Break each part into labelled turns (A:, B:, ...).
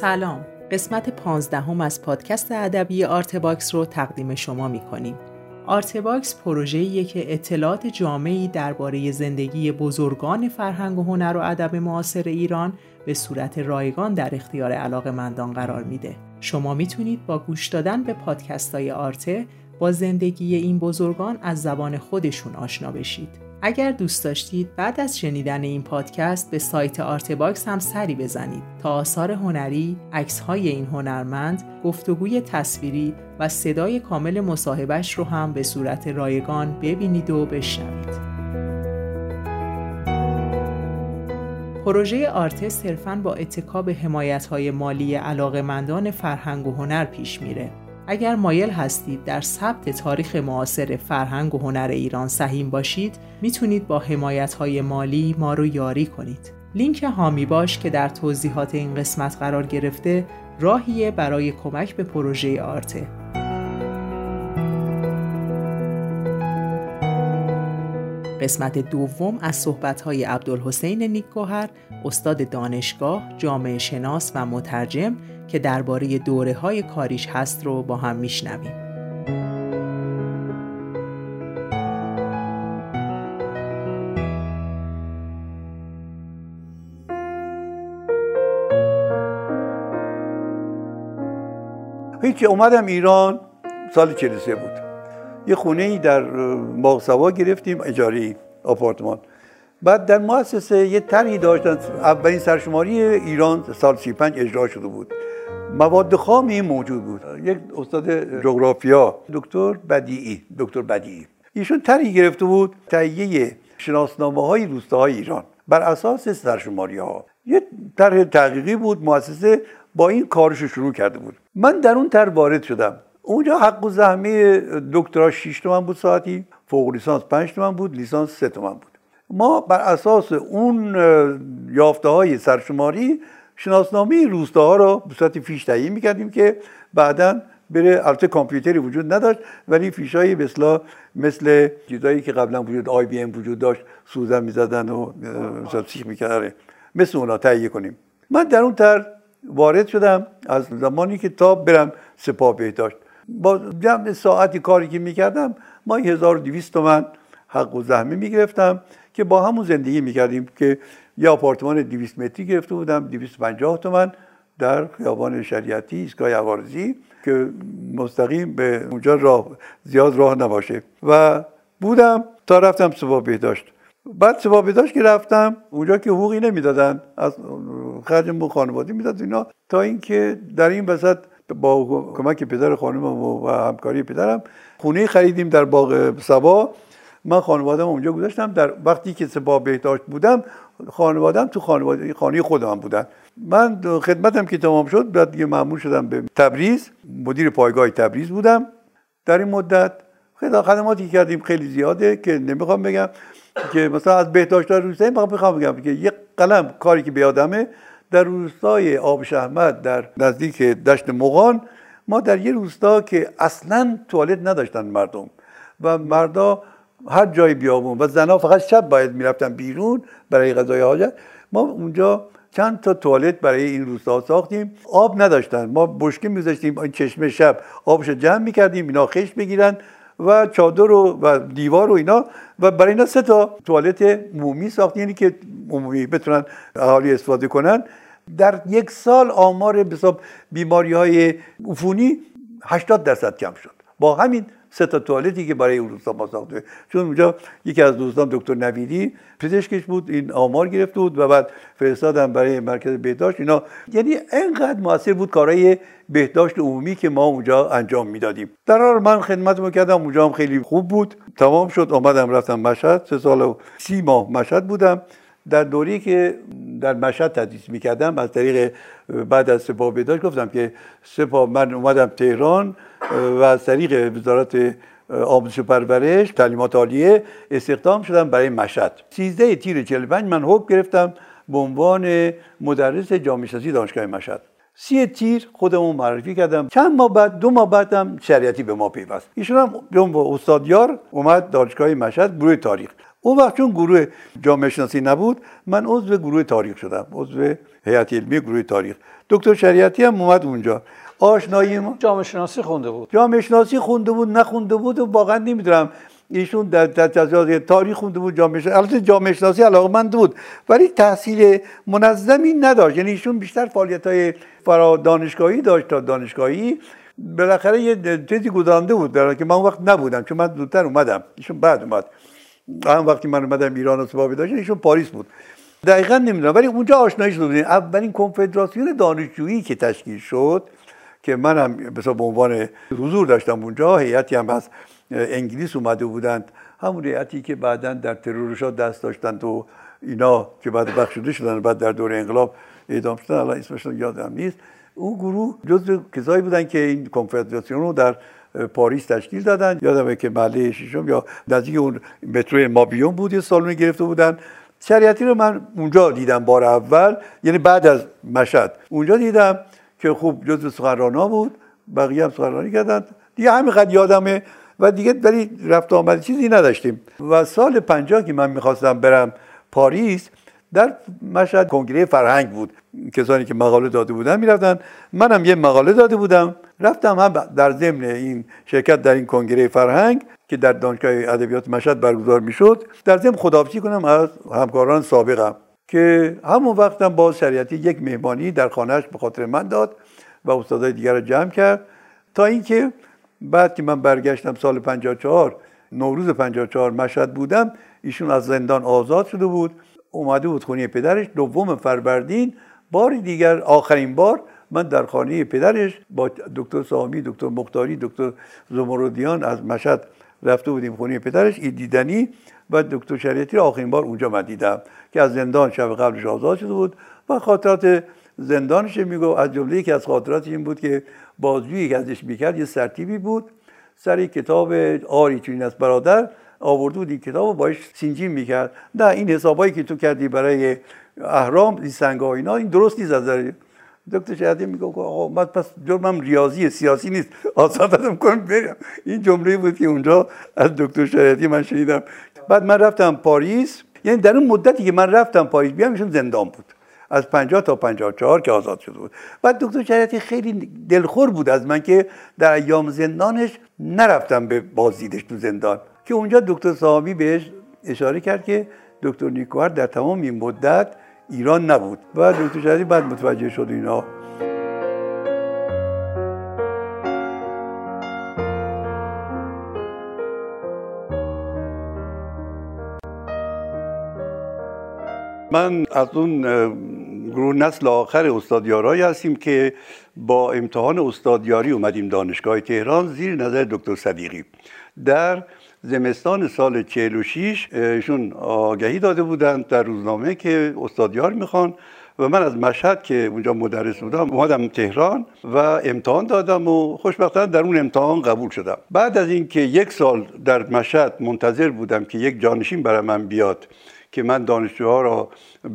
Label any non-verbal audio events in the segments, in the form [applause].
A: سلام قسمت پانزدهم از پادکست ادبی Artbox رو تقدیم شما می کنیم. Artbox پروژه‌ایه که اطلاعات جامعی درباره زندگی بزرگان فرهنگ و هنر و ادب معاصر ایران به صورت رایگان در اختیار علاقه مندان قرار میده. شما می‌تونید با گوش دادن به پادکست های Artbox با زندگی این بزرگان از زبان خودشون آشنا بشید. اگر دوست داشتید بعد از شنیدن این پادکست به سایت Artbox هم سری بزنید تا آثار هنری، های این هنرمند، گفتگوی تصویری و صدای کامل مصاحبش رو هم به صورت رایگان ببینید و بشنوید. پروژه آرته صرفاً با اتکاب حمایت های مالی علاقمندان فرهنگ و هنر پیش میره اگر مایل هستید در ثبت تاریخ معاصر فرهنگ و هنر ایران سهیم باشید می‌تونید با حمایت های مالی ما رو یاری کنید. لینک هامی باش که در توضیحات این قسمت قرار گرفته راهیه برای کمک به پروژه آرته. قسمت دوم از صحبت‌های عبدالحسین نیکگوهر استاد دانشگاه، جامعه شناس و مترجم که درباره دوره های کاریش هست رو با هم میشنویم.
B: هیچی اومدم ایران سال 43 بود یه خونه ای در ماغسوا گرفتیم اجاری آپارتمان بعد در مؤسسه یه طرحی داشتن. اولین سرشماری ایران سال 35 اجرا شده بود. مواد خامی موجود بود. یک استاد جغرافیا دکتر بدیعی دکتر بدیعی. ایشون طرحی گرفته بود تهیه شناسنامه های روستاهای ایران بر اساس سرشماری ها یه طرح تحقیقی بود مؤسسه با این کارش شروع کرده بود. من در اون طرح وارد شدم. اونجا حق و زحمه دکترا 6 تومن بود ساعتی فوق لیسانس 5 تومن بود لیسانس 3 تومن بود. ما بر اساس اون یافته های سرشماری شناسنامه روستاها رو به صورت فیش تهیه می‌کردیم که بعدا بره البته کامپیوتری وجود نداشت ولی فیشای مثل مثل چیزایی که قبلا وجود آی بی ام وجود داشت سوزن می‌زدن و مثلا سیخ می‌کردن مثل اونا تهیه کنیم. من در اون تر وارد شدم از زمانی که تا برم سپاه بهداشت. با جمع ساعتی کاری که می‌کردم ما 1200 تومن حق و زحمه می‌گرفتم. که با همون زندگی می‌کردیم که یه آپارتمان 200 متری گرفته بودم 250 تومن در خیابان شریعتی ایستگاه عوارضی که مستقیم به اونجا راه زیاد راه نباشه. و بودم تا رفتم سپاه بهداشت. بعد سپاه بهداشت که رفتم اونجا که حقوقی نمی‌دادن از خرج خانوادی می‌داد اینا تا اینکه در این وسط با کمک پدر خانم و همکاری پدرم خونه خریدیم در باغ سبا. من خانوادم اونجا گذاشتم. در وقتی که سپاه بهداشت بودم خانوادم تو خانواده خانه خودم بودن. من خدمتم که تمام شد بعد دیگه معمول شدم به تبریز. مدیر پایگاه تبریز بودم. در این مدت خیلی خدماتی کردیم خیلی زیاده که نمی‌خوام بگم که مثلا از بهداشت روستایی می‌خوام بگم که یک قلم کاری که بیادمه در روستای آب احمد در نزدیک دشت مغان ما در یه روستا که اصلا توالت نداشتن مردم و مردا هر جای بیابون و زنها فقط شب باید می‌رفتن بیرون برای غذای حاجت. ما اونجا چند تا توالت برای این روستا ساختیم. آب نداشتن. ما بشکه میذاشتیم این چشمه شب. آبش جمع می‌کردیم اینا خش بگیرن و چادر و, و دیوار و اینا. و برای اینا سه تا توالت مومی ساختیم. یعنی که عمومی بتونن اهالی استفاده کنن. در یک سال آمار حساب بیماری های عفونی 80 درصد کم شد. با همین سه تا توالتی که برای اون روستا ما ساخته چون اونجا یکی از دوستان دکتر نویدی پزشکش بود این آمار گرفته بود و بعد فرستادم برای مرکز بهداشت. اینا یعنی انقدر موثر بود کارهای بهداشت عمومی که ما اونجا انجام می‌دادیم. در حال من خدمت کردم اونجا هم خیلی خوب بود. تمام شد آمدم رفتم مشهد. سه سال و سی ماه مشهد بودم. در دوری که در مشهد تدریس می‌کردم از طریق بعد از سپاه بهداشت گفتم که سپاه من اومدم تهران و از طریق وزارت آموزش و پرورش تعلیمات عالیه استخدام شدم برای مشهد. 13 تیر 45 من حکم گرفتم به عنوان مدرس جامعه دانشگاه مشهد. سی تیر خودمون معرفی کردم. چند ماه بعد دو ماه بعدم شریعتی به ما پیوست. ایشون هم با استاد یار اومد دانشگاه مشهد بروی تاریخ. اون وقت چون گروه جامعه شناسی نبود من عضو گروه تاریخ شدم عضو هیئت علمی گروه تاریخ. دکتر شریعتی هم اومد اونجا. آشنایی ما
C: جامعه شناسی خونده بود.
B: جامعه شناسی خونده بود نخونده بود و واقعا نمی‌دونم ایشون در در تاریخ خونده بود جامعه شناسی البته جامعه شناسی علاقمند بود ولی تحصیل منظمی نداشت. یعنی ایشون بیشتر فعالیت های فرا دانشگاهی داشت تا دانشگاهی. بالاخره یه چیزی گذرانده بود در که من وقت نبودم چون من زودتر اومدم. ایشون بعد اومد. هم وقتی من اومدم ایران و سبابی داشت ایشون پاریس بود. دقیقا نمی‌دونم ولی اونجا آشنایی شد اولین کنفدراسیون دانشجویی که تشکیل شد که منم به عنوان حضور داشتم اونجا هیئتی هم از انگلیس اومده بودند. همون هیئتی که بعدا در ترورشا دست داشتند و اینا که بعد بخشوده شدن بعد در دور انقلاب اعدام شدن. الان اسمش یادم نیست. اون گروه جزو کسایی بودن که این کنفدراسیون رو در پاریس تشکیل دادن. یادمه که محله ششم یا نزدیک اون مترو مابیون بود یه سالونی گرفته بودن. شریعتی رو من اونجا دیدم بار اول یعنی بعد از مشهد. اونجا دیدم که خوب جزو سخنرانا بود بقیه هم سخنرانی کردن. دیگه همینقدر یادمه و دیگه ولی رفت آمد چیزی نداشتیم. و سال پنجاه که من می‌خواستم برم پاریس در مشهد کنگره فرهنگ بود. کسانی که مقاله داده بودن می‌رفتن. منم یه مقاله داده بودم. رفتم هم در ضمن این شرکت در این کنگره فرهنگ که در دانشگاه ادبیات مشهد برگزار می‌شد در ضمن خداحافظی کنم از همکاران سابقم که همون وقتم باز شریعتی یک مهمانی در خانهش به خاطر من داد و استادای دیگر رو جمع کرد. تا اینکه بعد که من برگشتم سال 54 نوروز 54 مشهد بودم ایشون از زندان آزاد شده بود. اومده بود خونه پدرش دوم فروردین بار دیگر آخرین بار من در خانه پدرش با دکتر سامی دکتر مختاری دکتر زمردیان از مشهد رفته بودیم خونه پدرش این دیدنی و دکتر شریعتی رو آخرین بار اونجا من دیدم که از زندان شب قبلش آزاد شده بود و خاطرات زندانش میگو از جمله که از خاطرات این بود که بازجویی که ازش می‌کرد یه سرتیبی بود سر کتاب آری چون از برادر آورده بود این کتاب رو باش سینجین می‌کرد. نه این حسابایی که تو کردی برای اهرام این سنگ اینا این درست نیست از دکتر شهدی میگه آقا من پس جرمم ریاضی سیاسی نیست. آزادم کنم برم. این جمله بود که اونجا از دکتر شهدی من شنیدم. بعد من رفتم پاریس. یعنی در اون مدتی که من رفتم پاریس بیام ایشون زندان بود. از 50 تا 54 که آزاد شده بود. بعد دکتر شریعتی خیلی دلخور بود از من که در ایام زندانش نرفتم به بازدیدش تو زندان. که اونجا دکتر سامی بهش اشاره کرد که دکتر نیکوهر در تمام این مدت ایران نبود و دکتر شریعتی بعد متوجه شد اینا. من از اون گروه نسل آخر استادیارایی هستیم که با امتحان استادیاری اومدیم دانشگاه تهران زیر نظر دکتر صدیقی. در زمستان سال 46 ایشون آگهی داده بودند در روزنامه که استادیار می‌خوان و من از مشهد که اونجا مدرس بودم اومدم تهران و امتحان دادم و خوشبختانه در اون امتحان قبول شدم. بعد از اینکه یک سال در مشهد منتظر بودم که یک جانشین برای من بیاد که من دانشجوها را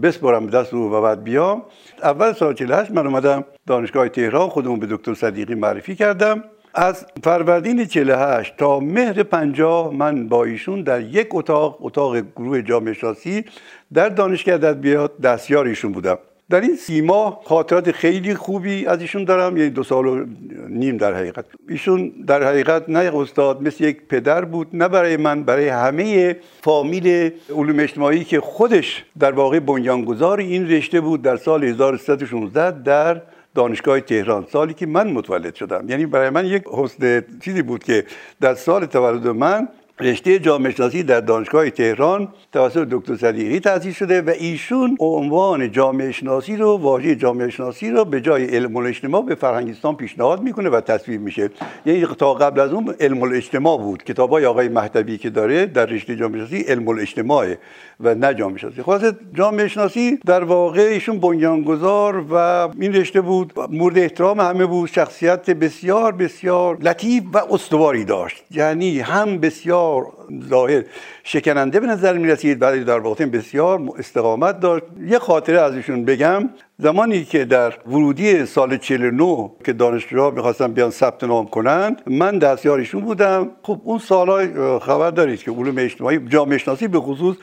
B: بسپارم به دست او و بعد بیام اول سال 48 من اومدم دانشگاه تهران خودمون به دکتر صدیقی معرفی کردم. از فروردین 48 تا مهر 50 من با ایشون در یک اتاق اتاق گروه جامعه شناسی در دانشگاه ادبیات دستیار ایشون بودم. در این سی ماه خاطرات خیلی خوبی از ایشون دارم یعنی دو سال و نیم در حقیقت. ایشون در حقیقت نه استاد مثل یک پدر بود نه برای من برای همه فامیل علوم اجتماعی که خودش در واقع بنیانگذار این رشته بود. در سال 1316 در دانشگاه تهران. سالی که من متولد شدم. یعنی برای من یک حسن چیزی بود که در سال تولد من رشته جامعه شناسی در دانشگاه تهران توسط دکتر صدیقی تأسیس شده و ایشون عنوان جامعه شناسی رو واژه جامعه شناسی رو به جای علم الاجتماع به فرهنگستان پیشنهاد می‌کنه و تصویب میشه. یعنی تا قبل از اون علم الاجتماع بود. کتابای آقای مهدوی که داره در رشته جامعه شناسی علم الاجتماع و نه جامعه شناسی. خلاص جامعه شناسی در واقع ایشون بنیانگذار و این رشته بود. مورد احترام همه بود. شخصیت بسیار بسیار لطیف و استواری داشت. یعنی هم بسیار بسیار ظاهر شکننده به نظر می رسید ولی در واقع بسیار استقامت داشت. یه خاطره از ایشون بگم. زمانی که در ورودی سال 49 که دانشجوها می‌خواستن بیان ثبت نام کنند من دستیارشون بودم. خب اون سالها خبر دارید که علوم اجتماعی جامعه شناسی به خصوص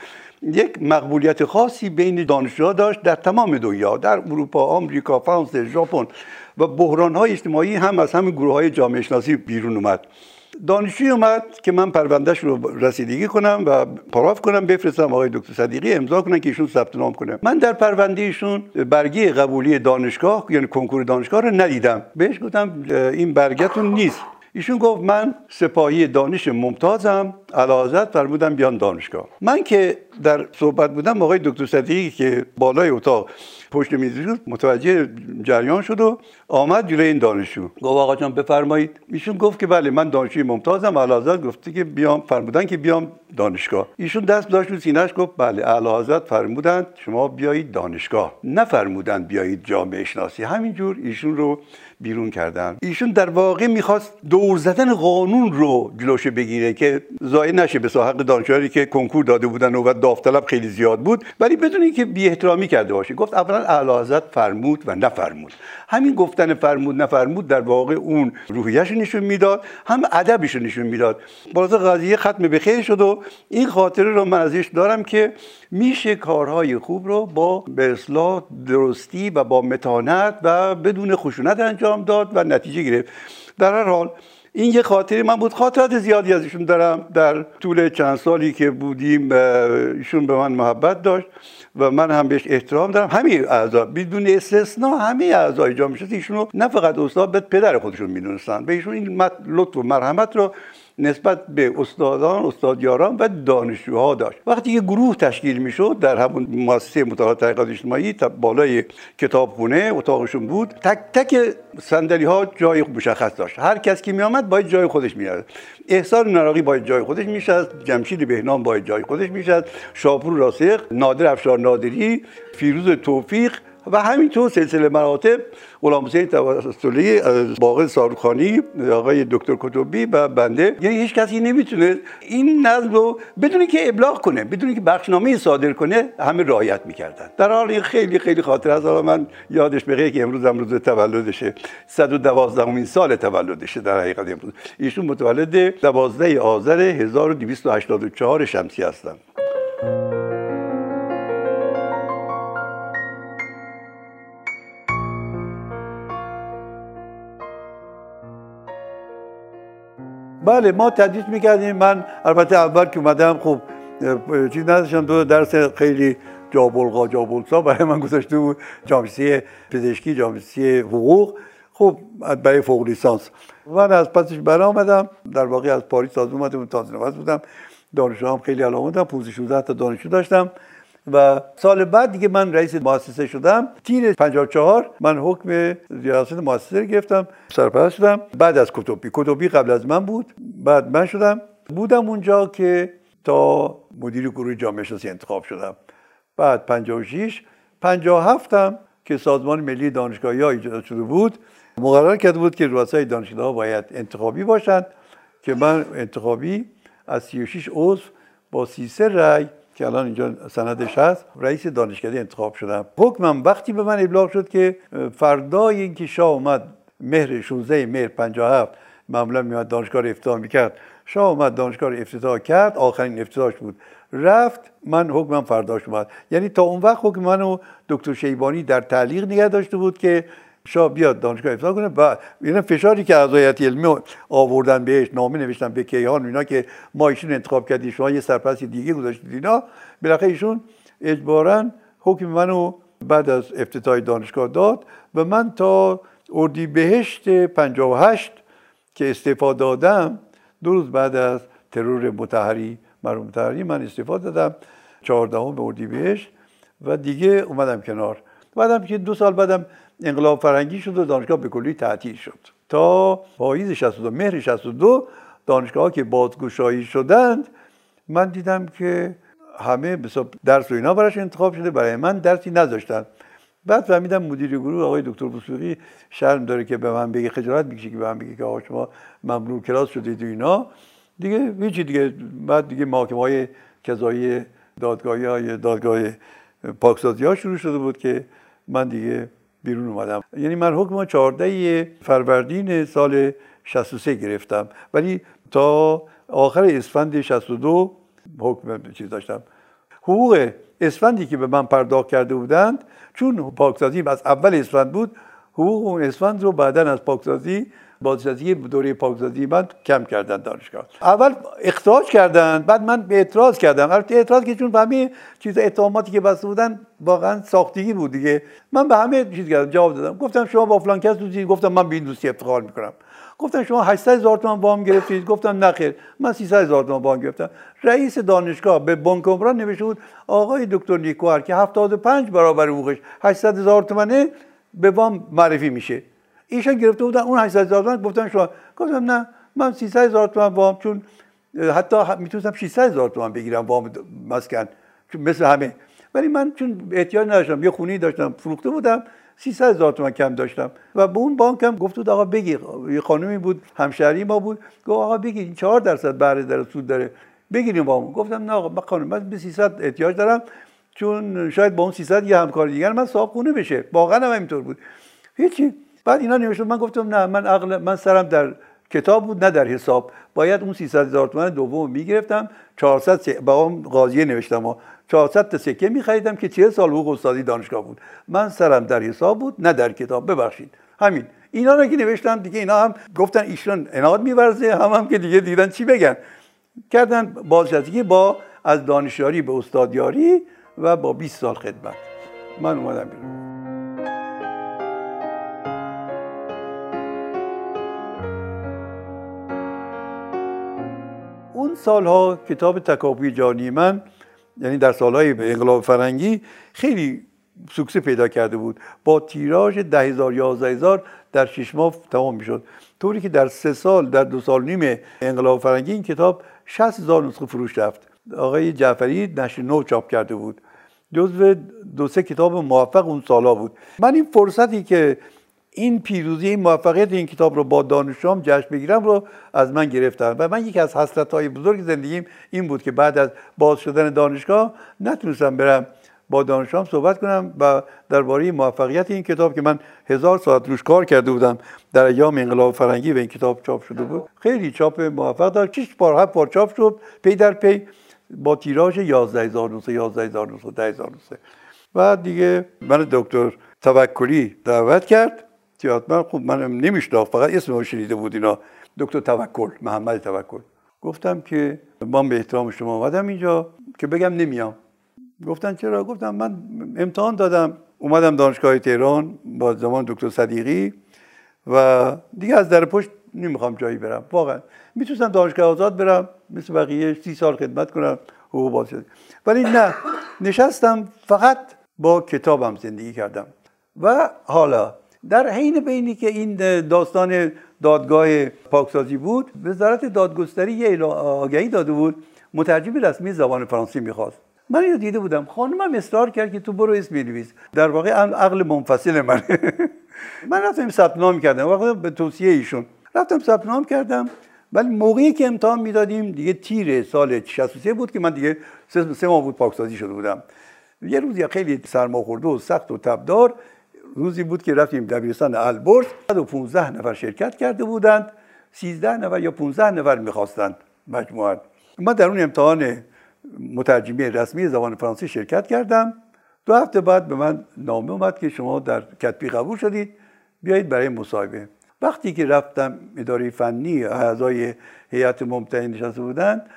B: یک مقبولیت خاصی بین دانشجوها داشت در تمام دنیا در اروپا آمریکا فرانسه ژاپن و بحران های اجتماعی هم از همین گروه های جامعه شناسی بیرون اومد. دانشجوی اومد که من پروندهش رو رسیدگی کنم و پاراف کنم بفرستم آقای دکتر صدیقی امضا کنن که ایشون ثبت نام کنه. من در پرونده ایشون برگی قبولی دانشگاه یعنی کنکور دانشگاه رو ندیدم. بهش گفتم این برگتون نیست. ایشون گفت من سپاهی دانش ممتازم علازت فرمودم بیان دانشگاه. من که در صحبت بودم آقای دکتر صدیقی که بالای اتاق پشت میز متوجه جریان شد و آمد جلوی این دانشجو. گفت آقا جان بفرمایید. ایشون گفت که بله من دانشجوی ممتازم. علازت گفته که بیام فرمودن که بیام دانشگاه. ایشون دست داشت رو سینهش گفت بله اعلی فرمودند شما بیایید دانشگاه. نفرمودند بیایید جامعه شناسی. همینجور ایشون رو بیرون کردن ایشون در واقع می‌خواست دور زدن قانون رو جلوش بگیره که زایه نشه به حق دانشجویی که کنکور داده بودن و داوطلب خیلی زیاد بود ولی بدون اینکه بی احترامی کرده باشه. گفت اولا اعلی فرمود و نفرمود. همین گفتن فرمود نفرمود در واقع اون روحیش نشون می‌داد هم ادبش نشون می‌داد. بالا قضیه ختم به خیر شد و این خاطره رو من ازش دارم که میشه کارهای خوب رو با به اصلاح درستی و با متانت و بدون خشونت انجام داد و نتیجه گرفت. در هر حال این یه خاطری من بود. خاطرات زیادی از ایشون دارم. در طول چند سالی که بودیم ایشون به من محبت داشت و من هم بهش احترام دارم. همه اعضا بدون استثنا همه اعضای جامعه ایشون رو نه فقط استاد به پدر خودشون می‌دونستن. به ایشون این لطف و مرحمت رو نسبت به استادان استادیاران و دانشجوها داشت. وقتی که گروه تشکیل می‌شد در همون مؤسسه مطالعات تحقیقات اجتماعی بالای کتابخونه اتاقشون بود تک تک صندلی ها جای مشخص داشت. هر کس که میآمد باید جای خودش میاد احسان نراقی باید جای خودش می‌شد جمشید بهنام باید جای خودش می‌شد شاپور راسخ نادر افشار نادری فیروز توفیق و همینطور سلسله مراتب غلام حسین توسلی باقر سارخانی آقای دکتر کتبی و بنده. یعنی هیچ کسی نمی‌تونه این نظم رو بدونی که ابلاغ کنه بدونی که بخشنامه صادر کنه همه رعایت می‌کردن. در حال این خیلی خیلی خاطر از من یادش بخیر که امروز هم روز تولدشه 112 امین سال تولدشه در حقیقت امروز. ایشون متولد 12 آذر 1284 شمسی هستن. بله ما تدریس می‌کردیم. من البته اول که اومدم خب چیز نداشتم. دو درس خیلی جابلغا جابلسا برای من گذاشته بود. جامعه پزشکی جامعه حقوق. خب برای فوق لیسانس. من از پسش برآمدم. در واقع از پاریس تازه اومده بود تازه بودم. دانشجو هم خیلی علاقه بودم 15 16 تا دانشجو داشتم. و سال بعد دیگه من رئیس مؤسسه شدم. تیر 54 من حکم ریاست مؤسسه گرفتم سرپرست شدم. بعد از کتبی کتبی قبل از من بود. بعد من شدم. بودم اونجا که تا مدیر گروه جامعه شناسی انتخاب شدم. بعد 56 57 هم که سازمان ملی دانشگاهی ها ایجاد شده بود مقرر کرده بود که رؤسای دانشگاه ها باید انتخابی باشند که من انتخابی از 36 عضو با 33 رأی که الان اینجا سندش هست رئیس دانشکده انتخاب شدم. حکمم وقتی به من ابلاغ شد که فردای اینکه شاه اومد مهر 16 مهر 57 معمولا میاد دانشگاه افتتاح می‌کرد. شاه اومد دانشگاه افتتاح کرد آخرین افتتاحش بود. رفت من حکمم فرداش اومد. یعنی تا اون وقت حکم منو دکتر شیبانی در تعلیق نگه داشته بود که شاه بیاد دانشگاه افتاد کنه. و اینا فشاری که از هیئت علمی آوردن بهش نامه نوشتن به کیهان اینا که ما ایشون انتخاب کردیم شما یه سرپرست دیگه گذاشتید اینا بالاخره ایشون اجبارا حکم منو بعد از افتتاح دانشگاه داد و من تا اردیبهشت 58 که استعفا دادم دو روز بعد از ترور متحری مرحوم متحری من استعفا دادم 14 اردیبهشت و دیگه اومدم کنار. بعدم که دو سال بعدم انقلاب فرنگی شد و دانشگاه به کلی تعطیل شد. تا پاییز 62 مهر 62 دانشگاه که بازگشایی شدند من دیدم که همه درس و اینا براش انتخاب شده برای من درسی نذاشتن. بعد فهمیدم مدیر گروه آقای دکتر بسوقی شرم داره که به من بگه خجالت می‌کشه که به من بگه که آقا شما ممنوع کلاس شدید و اینا. دیگه هیچی دیگه بعد دیگه محاکمه های کذایی دادگاهی های دادگاه پاکسازی ها شروع شده بود که من دیگه بیرون اومدم. یعنی من حکم 14 فروردین سال 63 گرفتم. ولی تا آخر اسفند 62 حکم چیز داشتم. حقوق اسفندی که به من پرداخت کرده بودند چون پاکسازی از اول اسفند بود حقوق اون اسفند رو بعدا از پاکسازی بازنشستگی دوره پاکسازی من کم کردن دانشگاه. اول اخراج کردن بعد من به اعتراض کردم. البته اعتراض که چون همه چیز اتهاماتی که بسته بودن واقعا ساختگی بود دیگه. من به همه چیز کردم جواب دادم. گفتم شما با فلان کس دوستی؟ گفتم من به این دوستی افتخار می‌کنم. گفتم شما 800 هزار تومان وام گرفتید؟ گفتم نخیر من 300 هزار تومان وام گرفتم. رئیس دانشگاه به بانک عمران نوشته بود آقای دکتر نیکوهر که 75 برابر حقوقش 800 هزار تومانه به وام معرفی میشه. ایشان گرفته بودن اون 800 هزار تومان گفتم شما. گفتم نه من 300 هزار تومان وام چون حتی می‌تونستم 600 هزار تومان بگیرم وام مسکن چون مثل همه. ولی من چون احتیاج نداشتم یه خونی داشتم فروخته بودم 300 هزار تومان کم داشتم. و به اون بانک هم گفت آقا بگی یه خانمی بود همشهری ما بود گفت آقا بگی این 4 درصد بهره داره سود داره. بگیریم با گفتم نه آقا من خانم من به 300 احتیاج دارم چون شاید با اون 300 یه همکار دیگر من صاحب خونه بشه. واقعا هم اینطور بود. هیچی. بعد اینا نوشتن من گفتم نه من عقل من سرم در کتاب بود نه در حساب. باید اون 300 هزار تومان دوم می‌گرفتم. 400 با اون قاضیه نوشتم و 400 تا سکه میخریدم که 40 سال حقوق استادی دانشگاه بود. من سرم در حساب بود نه در کتاب. ببخشید. همین. اینا رو که نوشتم دیگه اینا هم گفتن ایشون اناد میورزه هم هم که دیگه دیدن چی بگن. کردن بازنشستگی با از دانشیاری به استادیاری و با 20 سال خدمت. من اومدم بیرون. سالها کتاب تکاپوی جانی من یعنی در سالهای انقلاب فرنگی خیلی سوکسه پیدا کرده بود. با تیراژ ده هزار یازده هزار در شش ماه تمام می‌شد. طوری که در سه سال در دو سال نیم انقلاب فرنگی این کتاب 60 هزار نسخه فروش رفت. آقای جعفری نشر نو چاپ کرده بود. جزو دو سه کتاب موفق اون سالا بود. من این فرصتی که این پیروزی این موفقیت این کتاب رو با دانشجوام جشن بگیرم رو از من گرفتن. و من یکی از حسرت های بزرگ زندگیم این بود که بعد از باز شدن دانشگاه نتونستم برم با دانشجوام صحبت کنم و درباره موفقیت این کتاب که من هزار ساعت روش کار کرده بودم در ایام انقلاب فرنگی و این کتاب چاپ شده بود. خیلی چاپ موفق داشت. چیش بار هفت بار چاپ شد پی در پی با تیراژ 11000 نسخه 11000 نسخه 10000 نسخه و دیگه من دکتر توکلی دعوت کرد. من خوب من نمیشناخت فقط اسم رو شنیده بود اینا. دکتر توکل محمد توکل. گفتم که من به احترام شما اومدم اینجا که بگم نمیام. گفتن چرا؟ گفتم من امتحان دادم. اومدم دانشگاه تهران با زمان دکتر صدیقی و دیگه از در پشت نمی‌خوام جایی برم. واقعا. می‌تونستم دانشگاه آزاد برم مثل بقیه سی سال خدمت کنم حقوق باز ولی نه نشستم فقط با کتابم زندگی کردم. و حالا در حین بینی که این داستان دادگاه پاکسازی بود وزارت دادگستری یه آگهی داده بود مترجم رسمی زبان فرانسه می‌خواست. من اینو دیده بودم. خانمم اصرار کرد که تو برو اسم بنویس. در واقع عقل منفصل من. [laughs] من رفتم ثبت نام کردم. واقعا به توصیه ایشون. رفتم ثبت نام کردم. ولی موقعی که امتحان می‌دادیم دیگه تیر سال 63 بود که من دیگه سه ماه بود پاکسازی شده بودم. یه روزی خیلی سرماخورده و سخت و تبدار روزی بود که رفتیم دبیرستان البرز 115 نفر شرکت کرده بودند 13 نفر یا 15 نفر می‌خواستند مجموعا. من در اون امتحان مترجمی رسمی زبان فرانسه شرکت کردم. دو هفته بعد به من نامه اومد که شما در کتبی قبول شدید بیایید برای مصاحبه. وقتی که رفتم اداره فنی اعضای هیئت ممتحن نشسته بودند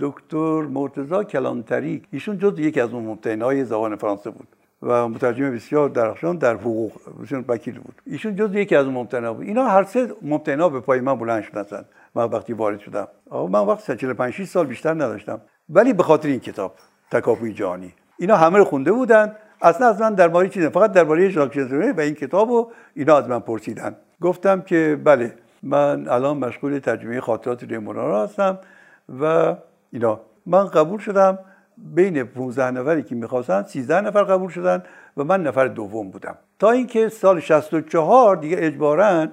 B: دکتر مرتضی کلانتری ایشون جز یکی از اون ممتحنهای زبان فرانسه بود. و مترجم بسیار درخشان در حقوق ایشون وکیل بود. ایشون جز یکی از ممتنا بود. اینا هر سه ممتنا به پای من بلند شدن. من وقتی وارد شدم. آقا من وقت 45 سال بیشتر نداشتم. ولی به خاطر این کتاب تکاپوی جهانی. اینا همه رو خونده بودن. اصلا از من درباره چیزی فقط درباره ژاک و این کتاب و اینا از من پرسیدن. گفتم که بله من الان مشغول ترجمه خاطرات ریمونا هستم و اینا. من قبول شدم. بین 15 نفری که می‌خواستن 13 نفر قبول شدن و من نفر دوم بودم. تا اینکه سال 64 دیگه اجبارا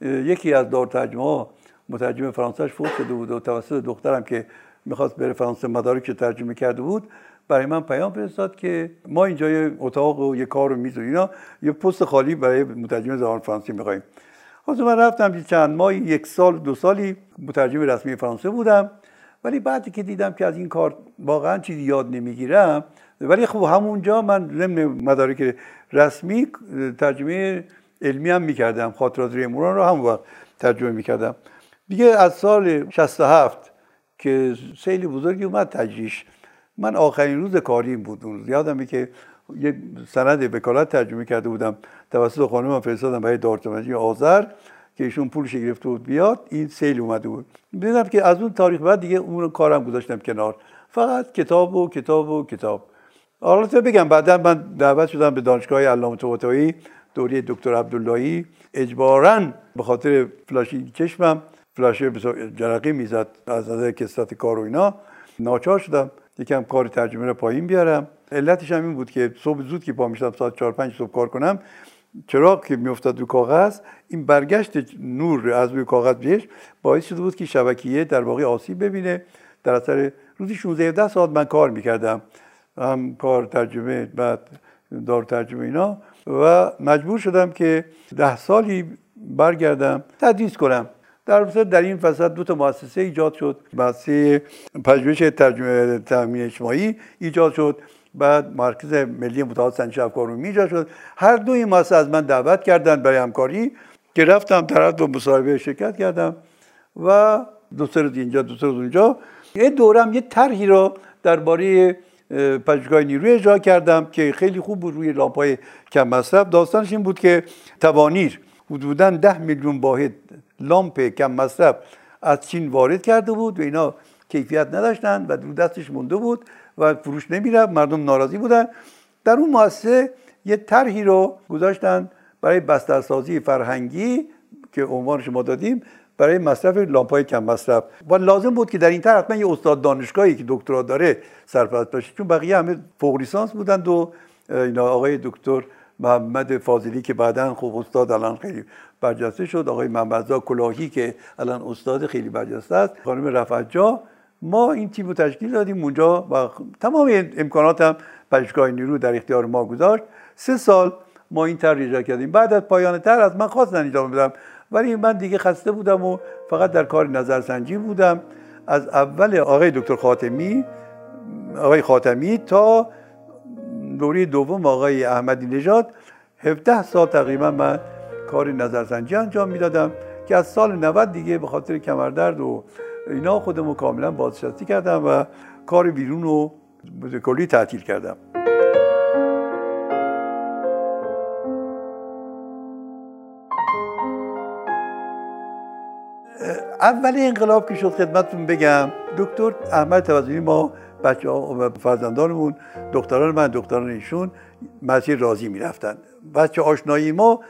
B: یکی از دارترجمه ها مترجم فرانسهش فوت شده بود و توسط دخترم که می‌خواست بره فرانسه مدارک ترجمه کرده بود برای من پیام فرستاد که ما اینجا یه اتاق و یه کار و میز و اینا یه پست خالی برای مترجم زبان فرانسه می‌خوایم. خب من رفتم چند ماه یک سال دو سالی مترجم رسمی فرانسه بودم. ولی بعدی که دیدم که از این کار واقعا چیزی یاد نمی‌گیرم ولی خب همونجا من ضمن مدارک رسمی ترجمه علمی هم می‌کردم خاطرات ریموران رو همون وقت ترجمه می‌کردم. دیگه از سال 67 که سیلی بزرگی اومد تجریش من آخرین روز کاریم بود اون روز. یادمه که یه سند وکالت ترجمه کرده بودم توسط خانم فرستادم برای دارتمنجی آذر. که ایشون پولش گرفته بود بیاد این سیل اومده بود. دیدم که از اون تاریخ بعد دیگه اون کارم گذاشتم کنار. فقط کتاب و کتاب و کتاب. حالا بگم بعدا من دعوت شدم به دانشگاه علامه طباطبایی دوره دکتر عبداللهی. اجبارا به خاطر فلاشی چشمم فلاشه جرقی می‌زد از نظر کسرت کار و اینا. ناچار شدم یکم کار ترجمه رو پایین بیارم. علتش هم این بود که صبح زود که پا می‌شدم ساعت 4 5 صبح کار کنم. چراغ که میافتاد رو کاغذ این برگشت نور از روی کاغذ بهش باعث شده بود که شبکیه در واقع آسیب ببینه. در اثر روزی 16 17 ساعت من کار می‌کردم. هم کار ترجمه بعد دار ترجمه اینا. و مجبور شدم که ده سالی برگردم تدریس کنم. در در این فصل دو تا مؤسسه ایجاد شد. مؤسسه پژوهش ترجمه تامین اجتماعی ایجاد شد. بعد مرکز ملی مطالعات سنجش افکار ایجاد شد. هر دو این از من دعوت کردن برای همکاری که رفتم طرف با مصاحبه شرکت کردم و دو روز اینجا دو روز اونجا. یه دورم یه طرحی رو درباره پژوهشگاه نیروی اجرا کردم که خیلی خوب بود. روی لامپای کم مصرف. داستانش این بود که توانیر حدودا ده میلیون واحد لامپ کم مصرف از چین وارد کرده بود و اینا کیفیت نداشتن و دو دستش مونده بود. و فروش نمی‌رفت. مردم ناراضی بودن. در اون مؤسسه یه طرحی رو گذاشتن برای بسترسازی فرهنگی که عنوانش ما دادیم برای مصرف لامپای کم مصرف. و لازم بود که در این طرح حتما یه استاد دانشگاهی که دکترا داره سرپرست باشه. چون بقیه همه فوق لیسانس بودند و اینا آقای دکتر محمد فاضلی که بعدا خوب استاد الان خیلی برجسته شد. آقای محمدزا کلاهی که الان استاد خیلی برجسته است. خانم رفعت ما این تیم رو تشکیل دادیم اونجا و تمام امکانات هم پژوهشگاه نیرو در اختیار ما گذاشت. سه سال ما این طرح اجرا کردیم. بعد از پایان طرح از من خواستن ادامه بدم ولی من دیگه خسته بودم و فقط در کار نظرسنجی بودم. از اول آقای دکتر خاتمی آقای خاتمی تا دوره دوم آقای احمدی نژاد 17 سال تقریبا من کار نظرسنجی انجام می‌دادم که از سال 90 دیگه به خاطر کمردرد و اینا خودمو کاملا بازنشستی کردم و کار بیرون رو کلی تعطیل کردم. اول انقلاب که شد خدمتتون بگم دکتر احمد توازنی ما بچه ها فرزندانمون دختران من دختران ایشون مسیر راضی می‌رفتن. بچه آشنایی ما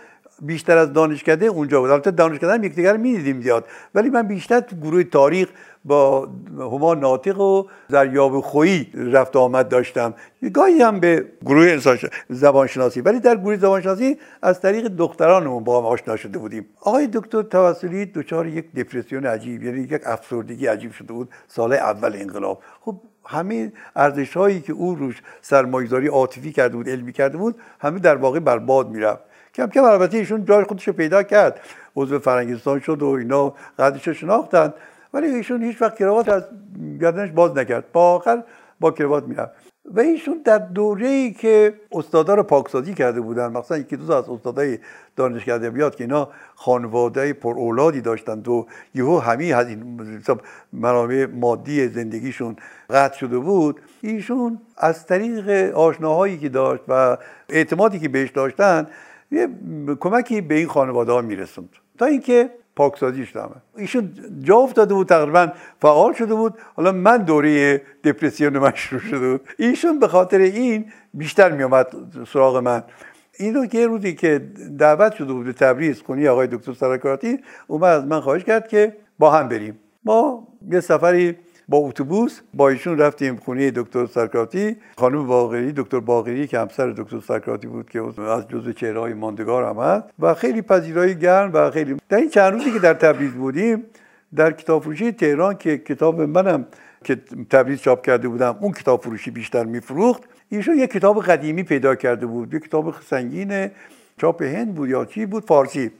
B: بیشتر از دانشکده اونجا بود. البته دانشکده هم یکدیگر می‌دیدیم زیاد. ولی من بیشتر تو گروه تاریخ با هما ناطق و زریاب خویی رفت آمد داشتم. گاهی هم به گروه زبانشناسی. ولی در گروه زبانشناسی از طریق دخترانمون با هم آشنا شده بودیم. آقای دکتر توسلی دچار یک دپرسیون عجیب یعنی یک افسردگی عجیب شده بود سال اول انقلاب. خب همه ارزش هایی که او روش سرمایه‌داری عاطفی کرده بود علمی کرده بود همه در واقع برباد می‌رفت. کم کم البته ایشون جای خودش رو پیدا کرد. عضو فرنگستان شد و اینا قدرش رو شناختن. ولی ایشون هیچ وقت کراوات از گردنش باز نکرد. با آخر با کراوات می‌رفت. و ایشون در دوره ای که استادا رو پاکسازی کرده بودن مثلا یکی دو از استادای دانشگاه ادبیات که اینا خانواده پر اولادی داشتند و یهو همه از این منابع مادی زندگیشون قطع شده بود ایشون از طریق آشناهایی که داشت و اعتمادی که بهش داشتن یه کمکی به این خانواده ها میرسوند. تا اینکه پاکسازیش تمام ایشون جا افتاده بود تقریبا فعال شده بود. حالا من دوره دپرسیون شروع شده بود. ایشون به خاطر این بیشتر میومد سراغ من. این رو که روزی که دعوت شده بود به تبریز خونی آقای دکتر سرکاراتی اومد از من خواهش کرد که با هم بریم. ما یه سفری با اتوبوس با ایشون رفتیم خونه دکتر سرکراتی. خانم باقری دکتر باقری که همسر دکتر سرکراتی بود که از جزو چهره های ماندگار هم هست و خیلی پذیرایی گرم و خیلی در این چند روزی که در تبریز بودیم در کتاب فروشی تهران که کتاب منم که تبریز چاپ کرده بودم اون کتاب فروشی بیشتر میفروخت. ایشون یه کتاب قدیمی پیدا کرده بود یه کتاب سنگین چاپ هند بود یا چی بود؟ فارسی.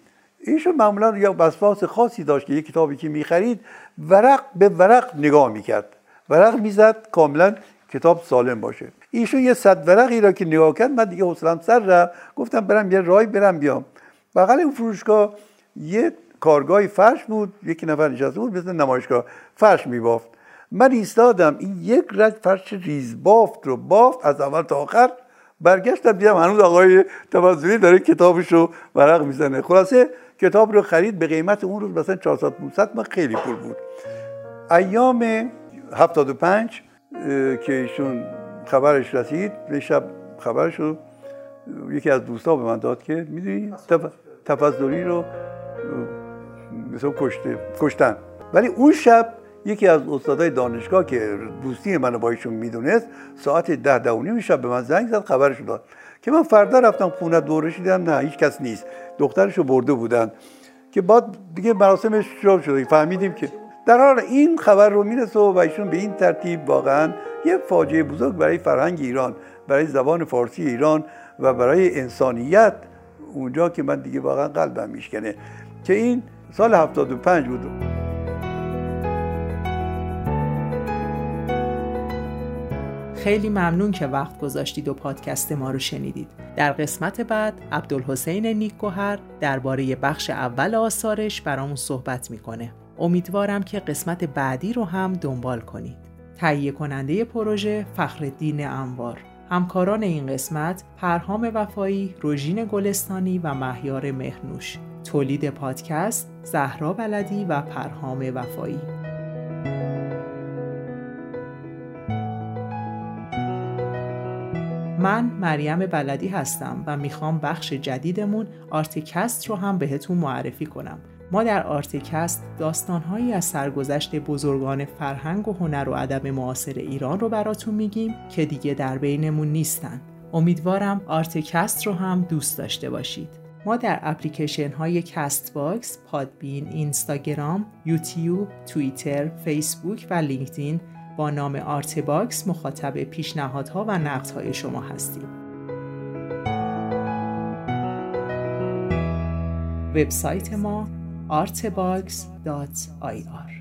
B: ایشون معمولا یا وسواس خاصی داشت که یه کتابی که می‌خرید ورق به ورق نگاه می‌کرد. ورق می‌زد کاملا کتاب سالم باشه. ایشون یه صد ورقی را که نگاه کرد من دیگه حوصلم سر رفت. گفتم برم یه رای برم بیام. بغل اون فروشگاه یه کارگاه فرش بود یکی نفر نشسته بود مثل نمایشگاه فرش میبافت. من ایستادم این یک رج فرش ریز بافت رو بافت از اول تا آخر برگشتم دیدم هنوز آقای توازوی داره کتابش رو ورق می‌زنه. خلاصه کتاب رو خرید به قیمت اون روز مثلا 400 500 ما خیلی پول بود. ایام 75 که ایشون خبرش رسید به شب خبرش رو یکی از دوستا به من داد که می‌دونی تفضلی رو مثلا کشته کشتن. ولی اون شب یکی از استادای دانشگاه که دوستی منو با ایشون می‌دونست ساعت ده ده و نیم شب به من زنگ زد خبرش داد. که من فردا رفتم خونه دورش دیدم نه هیچ کس نیست. دخترش رو برده بودن. که بعد دیگه مراسمش شروع شده فهمیدیم که در حال این خبر رو می‌رسه و ایشون به این ترتیب واقعا یه فاجعه بزرگ برای فرهنگ ایران برای زبان فارسی ایران و برای انسانیت اونجا که من دیگه واقعا قلبم میشکنه. که این سال 75 بود.
A: خیلی ممنون که وقت گذاشتید و پادکست ما رو شنیدید. در قسمت بعد عبدالحسین نیکگوهر درباره بخش اول آثارش برامون صحبت می‌کنه. امیدوارم که قسمت بعدی رو هم دنبال کنید. تهیه کننده پروژه فخردین انوار همکاران این قسمت پرهام وفایی، روژین گلستانی و مهیار مهرنوش تولید پادکست زهرا بلدی و پرهام وفایی من مریم بلدی هستم و می‌خوام بخش جدیدمون Artcast رو هم بهتون معرفی کنم. ما در Artcast داستانهایی از سرگذشت بزرگان فرهنگ و هنر و ادب معاصر ایران رو براتون میگیم که دیگه در بینمون نیستن. امیدوارم Artcast رو هم دوست داشته باشید. ما در اپلیکیشن های Castbox، Podbean، اینستاگرام، یوتیوب، توییتر، فیسبوک و لینکدین با نام Artbox مخاطب پیشنهادها و نقدهای شما هستیم. وبسایت ما artbox.ir